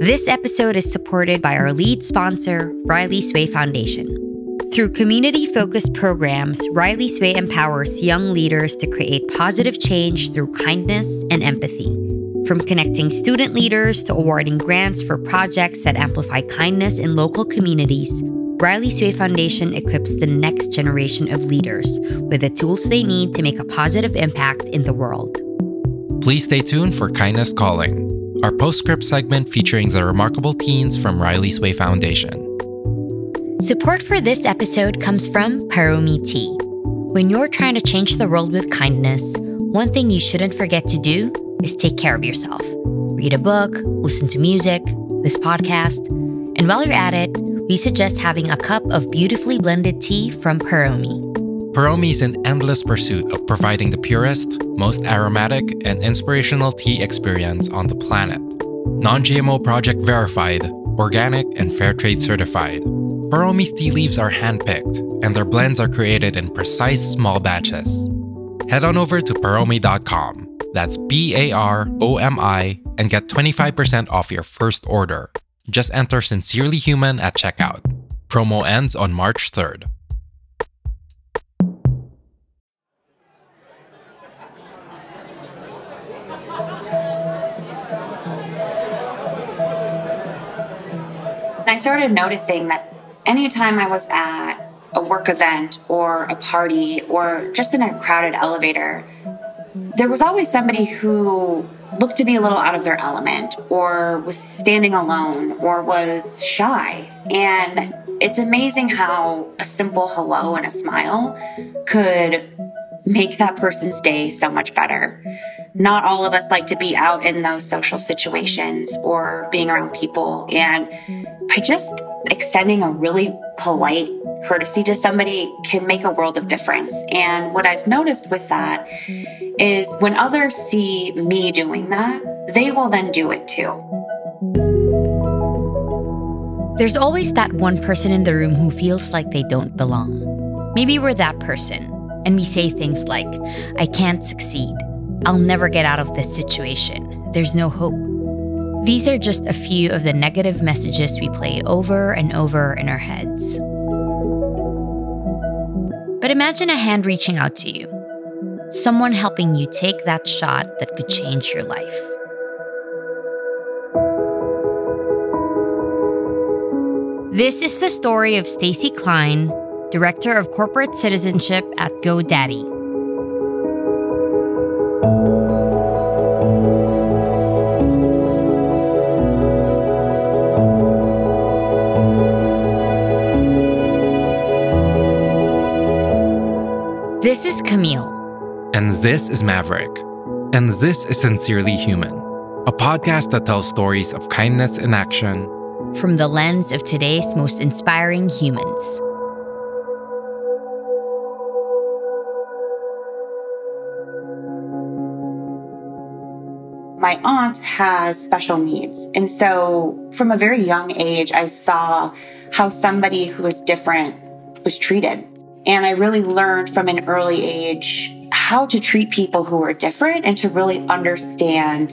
This episode is supported by our lead sponsor, Riley's Way Foundation. Through community focused programs, Riley's Way empowers young leaders to create positive change through kindness and empathy. From connecting student leaders to awarding grants for projects that amplify kindness in local communities, Riley's Way Foundation equips the next generation of leaders with the tools they need to make a positive impact in the world. Please stay tuned for Kindness Calling, our postscript segment featuring the remarkable teens from Riley's Way Foundation. Support for this episode comes from Paromi Tea. When you're trying to change the world with kindness, one thing you shouldn't forget to do is take care of yourself. Read a book, listen to music, this podcast, and while you're at it, we suggest having a cup of beautifully blended tea from Paromi. Paromi is in endless pursuit of providing the purest, most aromatic, and inspirational tea experience on the planet. Non GMO project verified, organic, and fair trade certified. Paromi's tea leaves are handpicked, and their blends are created in precise small batches. Head on over to Paromi.com, that's P A R O M I, and get 25% off your first order. Just enter Sincerely Human at checkout. Promo ends on March 3rd. I started noticing that anytime I was at a work event or a party or just in a crowded elevator, there was always somebody who looked to be a little out of their element or was standing alone or was shy. And it's amazing how a simple hello and a smile could make that person's day so much better. Not all of us like to be out in those social situations or being around people. And by just extending a really polite courtesy to somebody can make a world of difference. And what I've noticed with that is when others see me doing that, they will then do it too. There's always that one person in the room who feels like they don't belong. Maybe we're that person, and we say things like, I can't succeed. I'll never get out of this situation. There's no hope. These are just a few of the negative messages we play over and over in our heads. But imagine a hand reaching out to you, someone helping you take that shot that could change your life. This is the story of Stacy Klein, Director of Corporate Citizenship at GoDaddy. This is Camille. And this is Maverick. And this is Sincerely Human, a podcast that tells stories of kindness in action from the lens of today's most inspiring humans. My aunt has special needs. And so from a very young age, I saw how somebody who was different was treated. And I really learned from an early age how to treat people who are different and to really understand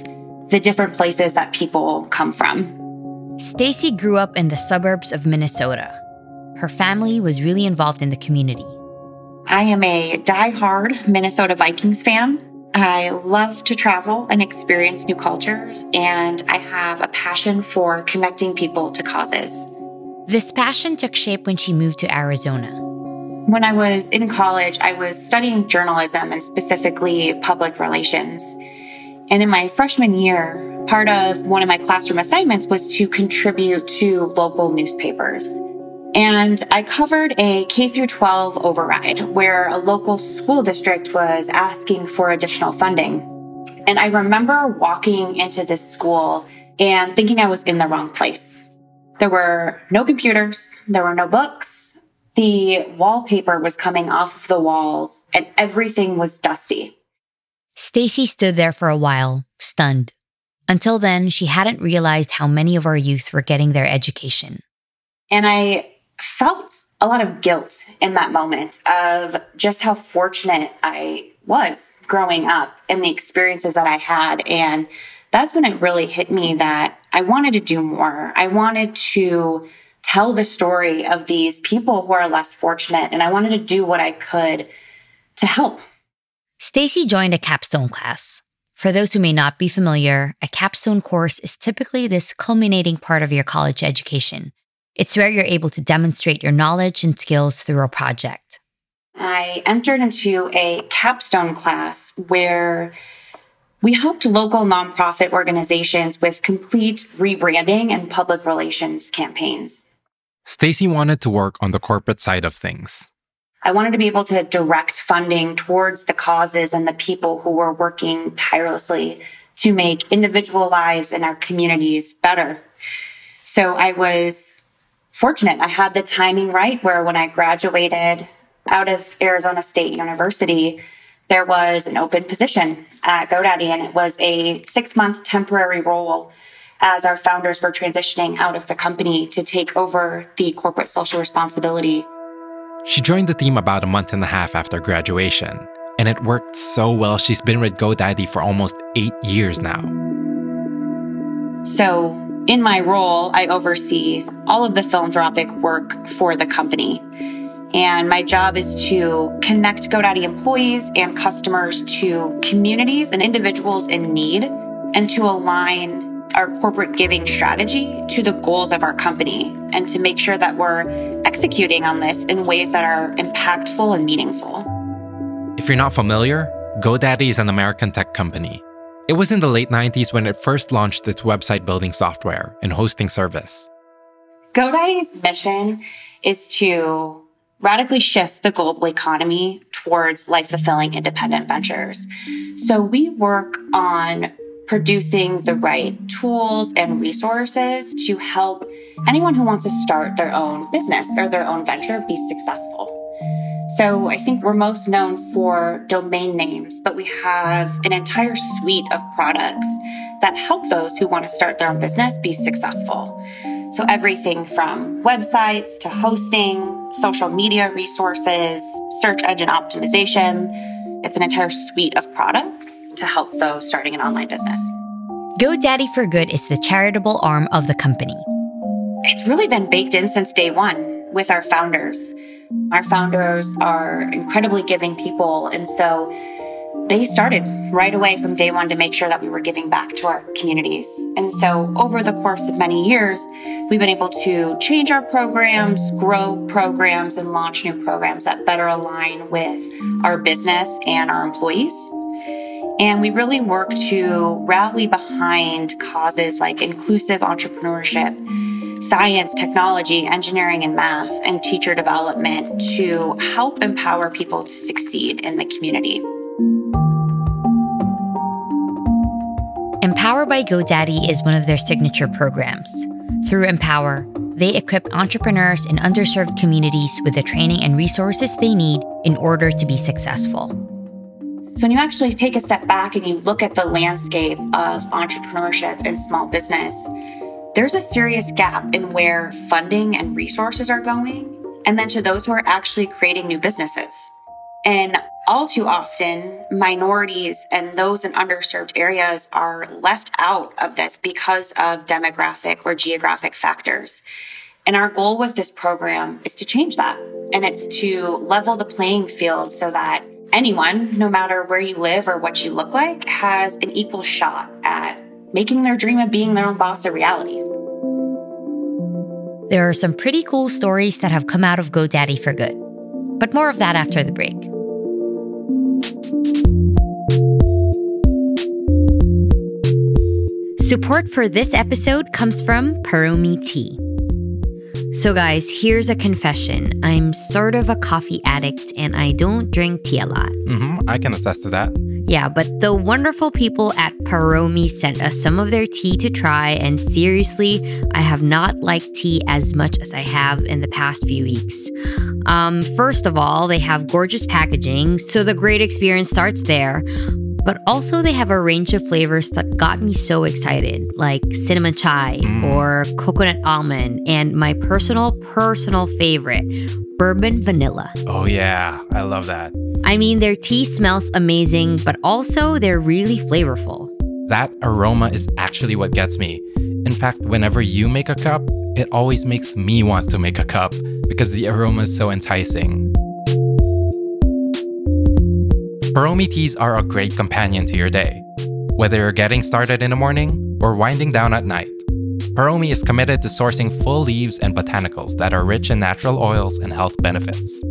the different places that people come from. Stacy grew up in the suburbs of Minnesota. Her family was really involved in the community. I am a die-hard Minnesota Vikings fan. I love to travel and experience new cultures, and I have a passion for connecting people to causes. This passion took shape when she moved to Arizona. When I was in college, I was studying journalism and specifically public relations. And in my freshman year, part of one of my classroom assignments was to contribute to local newspapers. And I covered a K through 12 override where a local school district was asking for additional funding. And I remember walking into this school and thinking I was in the wrong place. There were no computers. There were no books the wallpaper was coming off of the walls and everything was dusty. Stacy stood there for a while, stunned. Until then, she hadn't realized how many of our youth were getting their education. And I felt a lot of guilt in that moment of just how fortunate I was growing up and the experiences that I had and that's when it really hit me that I wanted to do more. I wanted to tell the story of these people who are less fortunate, and I wanted to do what I could to help. Stacy joined a capstone class. For those who may not be familiar, a capstone course is typically this culminating part of your college education. It's where you're able to demonstrate your knowledge and skills through a project. I entered into a capstone class where we helped local nonprofit organizations with complete rebranding and public relations campaigns. Stacy wanted to work on the corporate side of things. I wanted to be able to direct funding towards the causes and the people who were working tirelessly to make individual lives in our communities better. So I was fortunate. I had the timing right where when I graduated out of Arizona State University, there was an open position at GoDaddy and it was a six month temporary role as our founders were transitioning out of the company to take over the corporate social responsibility. She joined the team about a month and a half after graduation, and it worked so well she's been with GoDaddy for almost eight years now. So, in my role, I oversee all of the philanthropic work for the company. And my job is to connect GoDaddy employees and customers to communities and individuals in need and to align our corporate giving strategy to the goals of our company and to make sure that we're executing on this in ways that are impactful and meaningful. If you're not familiar, GoDaddy is an American tech company. It was in the late 90s when it first launched its website building software and hosting service. GoDaddy's mission is to radically shift the global economy towards life fulfilling independent ventures. So we work on producing the right tools and resources to help anyone who wants to start their own business or their own venture be successful. So I think we're most known for domain names, but we have an entire suite of products that help those who want to start their own business be successful. So everything from websites to hosting, social media resources, search engine optimization. It's an entire suite of products to help those starting an online business. GoDaddy for Good is the charitable arm of the company. It's really been baked in since day one with our founders. Our founders are incredibly giving people. And so they started right away from day one to make sure that we were giving back to our communities. And so over the course of many years, we've been able to change our programs, grow programs, and launch new programs that better align with our business and our employees. And we really work to rally behind causes like inclusive entrepreneurship, science, technology, engineering, and math, and teacher development to help empower people to succeed in the community. Empower by GoDaddy is one of their signature programs. Through Empower, they equip entrepreneurs in underserved communities with the training and resources they need in order to be successful. So when you actually take a step back and you look at the landscape of entrepreneurship and small business, there's a serious gap in where funding and resources are going, and then to those who are actually creating new businesses. And all too often, minorities and those in underserved areas are left out of this because of demographic or geographic factors. And our goal with this program is to change that. And it's to level the playing field so that anyone, no matter where you live or what you look like, has an equal shot at making their dream of being their own boss a reality. There are some pretty cool stories that have come out of GoDaddy for good, but more of that after the break. Support for this episode comes from Paromi Tea. So, guys, here's a confession. I'm sort of a coffee addict and I don't drink tea a lot. Mm-hmm, I can attest to that. Yeah, but the wonderful people at Paromi sent us some of their tea to try, and seriously, I have not liked tea as much as I have in the past few weeks. Um, first of all, they have gorgeous packaging, so the great experience starts there. But also, they have a range of flavors that got me so excited, like cinnamon chai Mm. or coconut almond, and my personal, personal favorite, bourbon vanilla. Oh, yeah, I love that. I mean, their tea smells amazing, but also they're really flavorful. That aroma is actually what gets me. In fact, whenever you make a cup, it always makes me want to make a cup because the aroma is so enticing. Paromi teas are a great companion to your day. Whether you're getting started in the morning or winding down at night, Paromi is committed to sourcing full leaves and botanicals that are rich in natural oils and health benefits.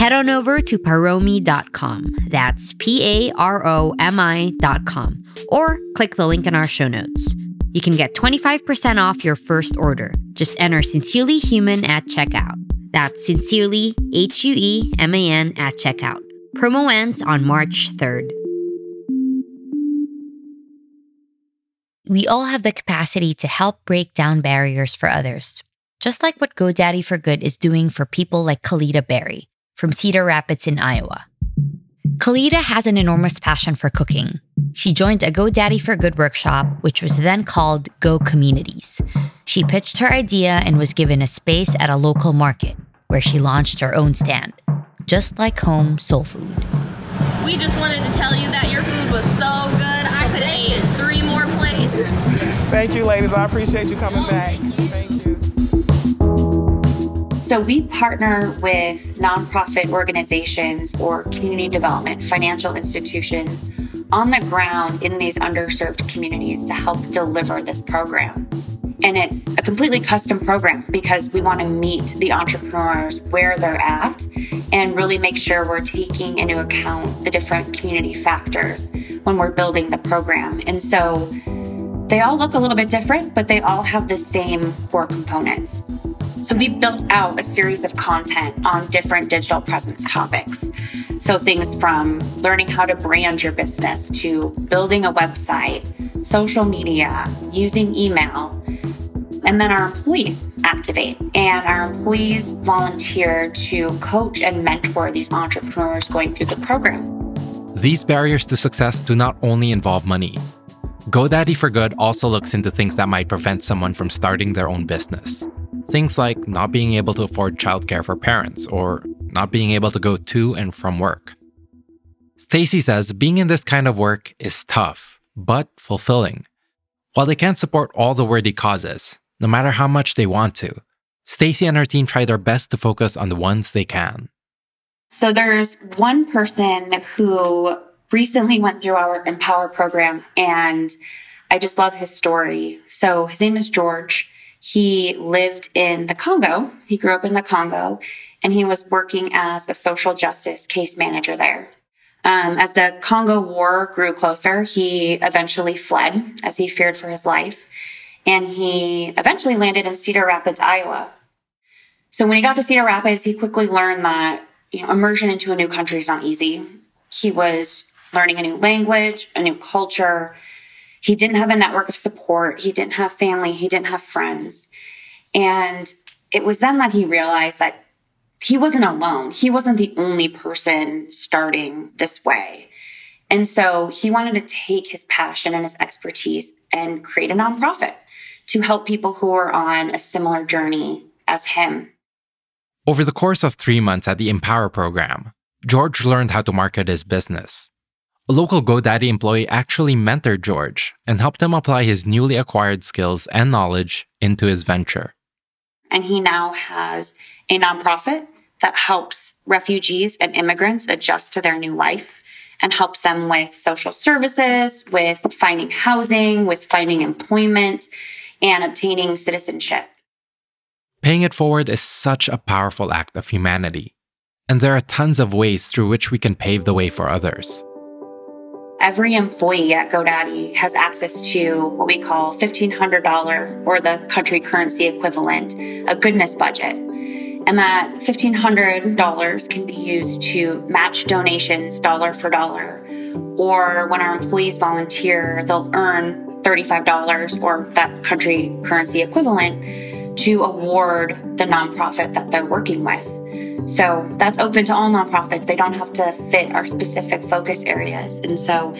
Head on over to paromi.com. That's P A R O M I.com. Or click the link in our show notes. You can get 25% off your first order. Just enter Sincerely Human at checkout. That's Sincerely, H U E M A N, at checkout. Promo ends on March 3rd. We all have the capacity to help break down barriers for others, just like what GoDaddy for Good is doing for people like Kalita Berry from Cedar Rapids in Iowa. Kalita has an enormous passion for cooking. She joined a GoDaddy for Good workshop, which was then called Go Communities. She pitched her idea and was given a space at a local market, where she launched her own stand, just like home soul food. We just wanted to tell you that your food was so good. I could eat three more plates. Thank you, ladies. I appreciate you coming oh, back. Thank you. So we partner with nonprofit organizations or community development, financial institutions on the ground in these underserved communities to help deliver this program. And it's a completely custom program because we want to meet the entrepreneurs where they're at and really make sure we're taking into account the different community factors when we're building the program. And so they all look a little bit different, but they all have the same core components. So we've built out a series of content on different digital presence topics. So things from learning how to brand your business to building a website, social media, using email. And then our employees activate and our employees volunteer to coach and mentor these entrepreneurs going through the program. These barriers to success do not only involve money. GoDaddy for Good also looks into things that might prevent someone from starting their own business. Things like not being able to afford childcare for parents or not being able to go to and from work. Stacy says being in this kind of work is tough, but fulfilling. While they can't support all the worthy causes, no matter how much they want to, Stacy and her team try their best to focus on the ones they can. So there's one person who recently went through our Empower program and I just love his story. So his name is George. He lived in the Congo. He grew up in the Congo and he was working as a social justice case manager there. Um, as the Congo war grew closer, he eventually fled as he feared for his life. And he eventually landed in Cedar Rapids, Iowa. So when he got to Cedar Rapids, he quickly learned that you know, immersion into a new country is not easy. He was learning a new language, a new culture. He didn't have a network of support. He didn't have family. He didn't have friends. And it was then that he realized that he wasn't alone. He wasn't the only person starting this way. And so he wanted to take his passion and his expertise and create a nonprofit to help people who are on a similar journey as him. Over the course of three months at the Empower program, George learned how to market his business. A local GoDaddy employee actually mentored George and helped him apply his newly acquired skills and knowledge into his venture. And he now has a nonprofit that helps refugees and immigrants adjust to their new life and helps them with social services, with finding housing, with finding employment, and obtaining citizenship. Paying it forward is such a powerful act of humanity, and there are tons of ways through which we can pave the way for others. Every employee at GoDaddy has access to what we call $1,500 or the country currency equivalent, a goodness budget. And that $1,500 can be used to match donations dollar for dollar. Or when our employees volunteer, they'll earn $35 or that country currency equivalent to award the nonprofit that they're working with. So that's open to all nonprofits. They don't have to fit our specific focus areas. And so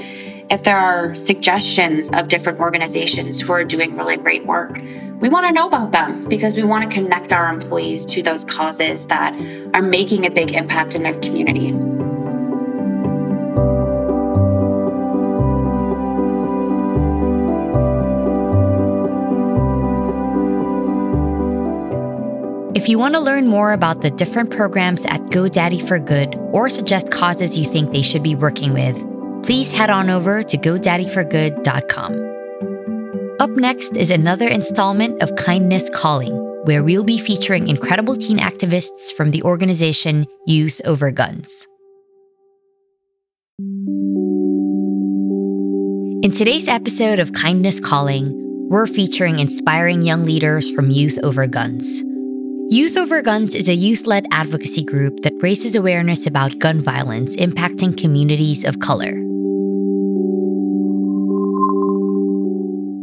if there are suggestions of different organizations who are doing really great work, we want to know about them because we want to connect our employees to those causes that are making a big impact in their community. If you want to learn more about the different programs at GoDaddy for Good or suggest causes you think they should be working with, please head on over to godaddyforgood.com. Up next is another installment of Kindness Calling, where we'll be featuring incredible teen activists from the organization Youth Over Guns. In today's episode of Kindness Calling, we're featuring inspiring young leaders from Youth Over Guns. Youth Over Guns is a youth led advocacy group that raises awareness about gun violence impacting communities of color.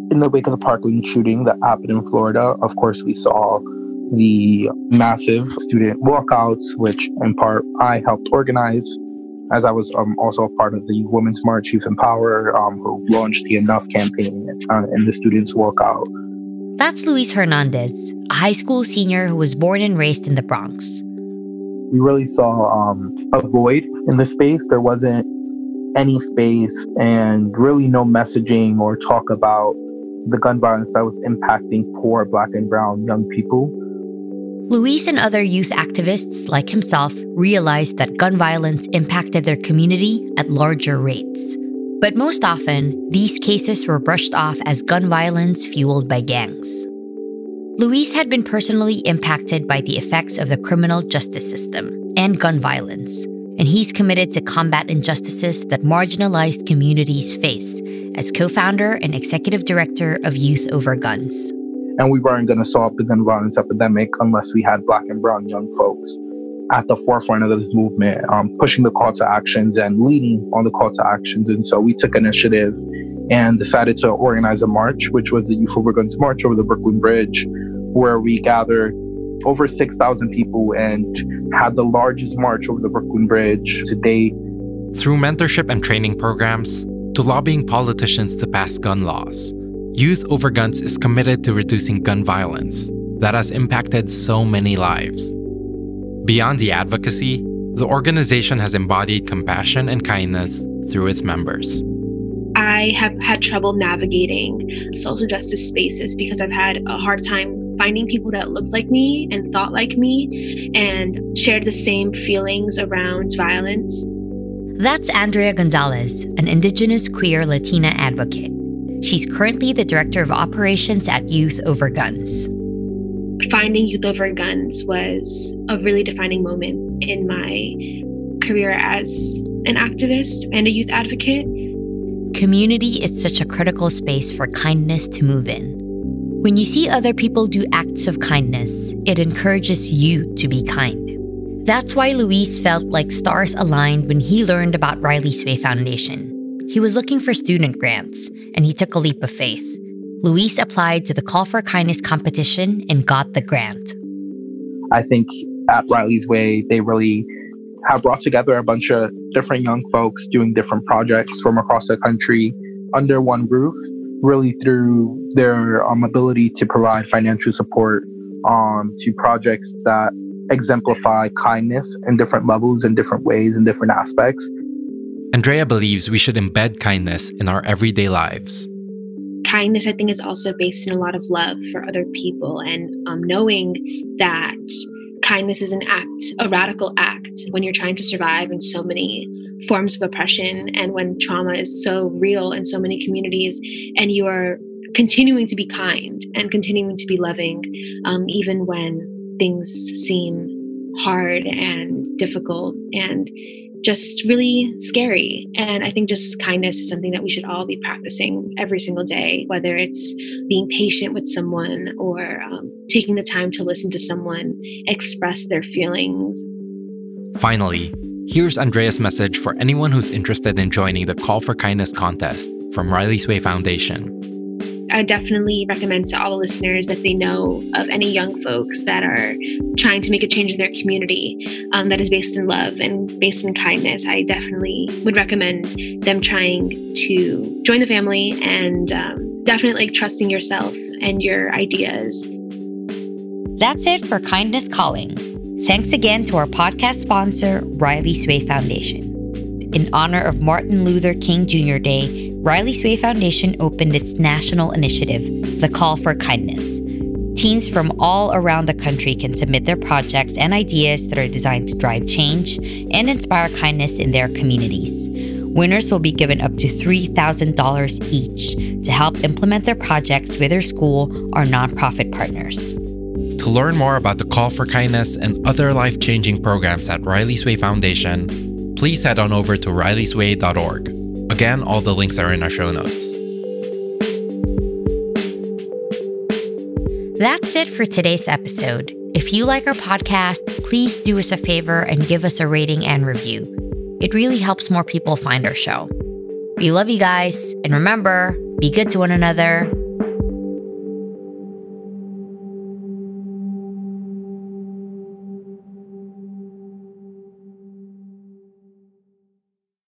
In the wake of the Parkland shooting that happened in Florida, of course, we saw the massive student walkouts, which in part I helped organize, as I was um, also a part of the Women's March Youth Empower, um, who launched the Enough campaign uh, in the students' walkout. That's Luis Hernandez, a high school senior who was born and raised in the Bronx. We really saw um, a void in the space. There wasn't any space and really no messaging or talk about the gun violence that was impacting poor Black and Brown young people. Luis and other youth activists like himself realized that gun violence impacted their community at larger rates. But most often, these cases were brushed off as gun violence fueled by gangs. Luis had been personally impacted by the effects of the criminal justice system and gun violence, and he's committed to combat injustices that marginalized communities face as co founder and executive director of Youth Over Guns. And we weren't going to solve the gun violence epidemic unless we had Black and Brown young folks at the forefront of this movement, um, pushing the call to actions and leading on the call to actions. And so we took initiative and decided to organize a march, which was the Youth Over Guns March over the Brooklyn Bridge, where we gathered over 6,000 people and had the largest march over the Brooklyn Bridge to date. Through mentorship and training programs, to lobbying politicians to pass gun laws, Youth Over Guns is committed to reducing gun violence that has impacted so many lives. Beyond the advocacy, the organization has embodied compassion and kindness through its members. I have had trouble navigating social justice spaces because I've had a hard time finding people that looked like me and thought like me and shared the same feelings around violence. That's Andrea Gonzalez, an Indigenous queer Latina advocate. She's currently the director of operations at Youth Over Guns finding Youth Over Guns was a really defining moment in my career as an activist and a youth advocate. Community is such a critical space for kindness to move in. When you see other people do acts of kindness, it encourages you to be kind. That's why Luis felt like stars aligned when he learned about Riley's Way Foundation. He was looking for student grants, and he took a leap of faith. Luis applied to the Call for Kindness competition and got the grant. I think at Riley's Way, they really have brought together a bunch of different young folks doing different projects from across the country under one roof, really through their um, ability to provide financial support um, to projects that exemplify kindness in different levels, in different ways, in different aspects. Andrea believes we should embed kindness in our everyday lives kindness, I think, is also based in a lot of love for other people and um, knowing that kindness is an act, a radical act when you're trying to survive in so many forms of oppression and when trauma is so real in so many communities and you are continuing to be kind and continuing to be loving um, even when things seem hard and difficult and just really scary. And I think just kindness is something that we should all be practicing every single day, whether it's being patient with someone or um, taking the time to listen to someone express their feelings. Finally, here's Andrea's message for anyone who's interested in joining the Call for Kindness contest from Riley's Way Foundation. I definitely recommend to all the listeners that they know of any young folks that are trying to make a change in their community um, that is based in love and based in kindness. I definitely would recommend them trying to join the family and um, definitely trusting yourself and your ideas. That's it for Kindness Calling. Thanks again to our podcast sponsor, Riley's Way Foundation. In honor of Martin Luther King Jr. Day, Riley's Way Foundation opened its national initiative, the Call for Kindness. Teens from all around the country can submit their projects and ideas that are designed to drive change and inspire kindness in their communities. Winners will be given up to $3,000 each to help implement their projects with their school or nonprofit partners. To learn more about the Call for Kindness and other life changing programs at Riley's Way Foundation, please head on over to rileysway.org. Again, all the links are in our show notes. That's it for today's episode. If you like our podcast, please do us a favor and give us a rating and review. It really helps more people find our show. We love you guys, and remember be good to one another,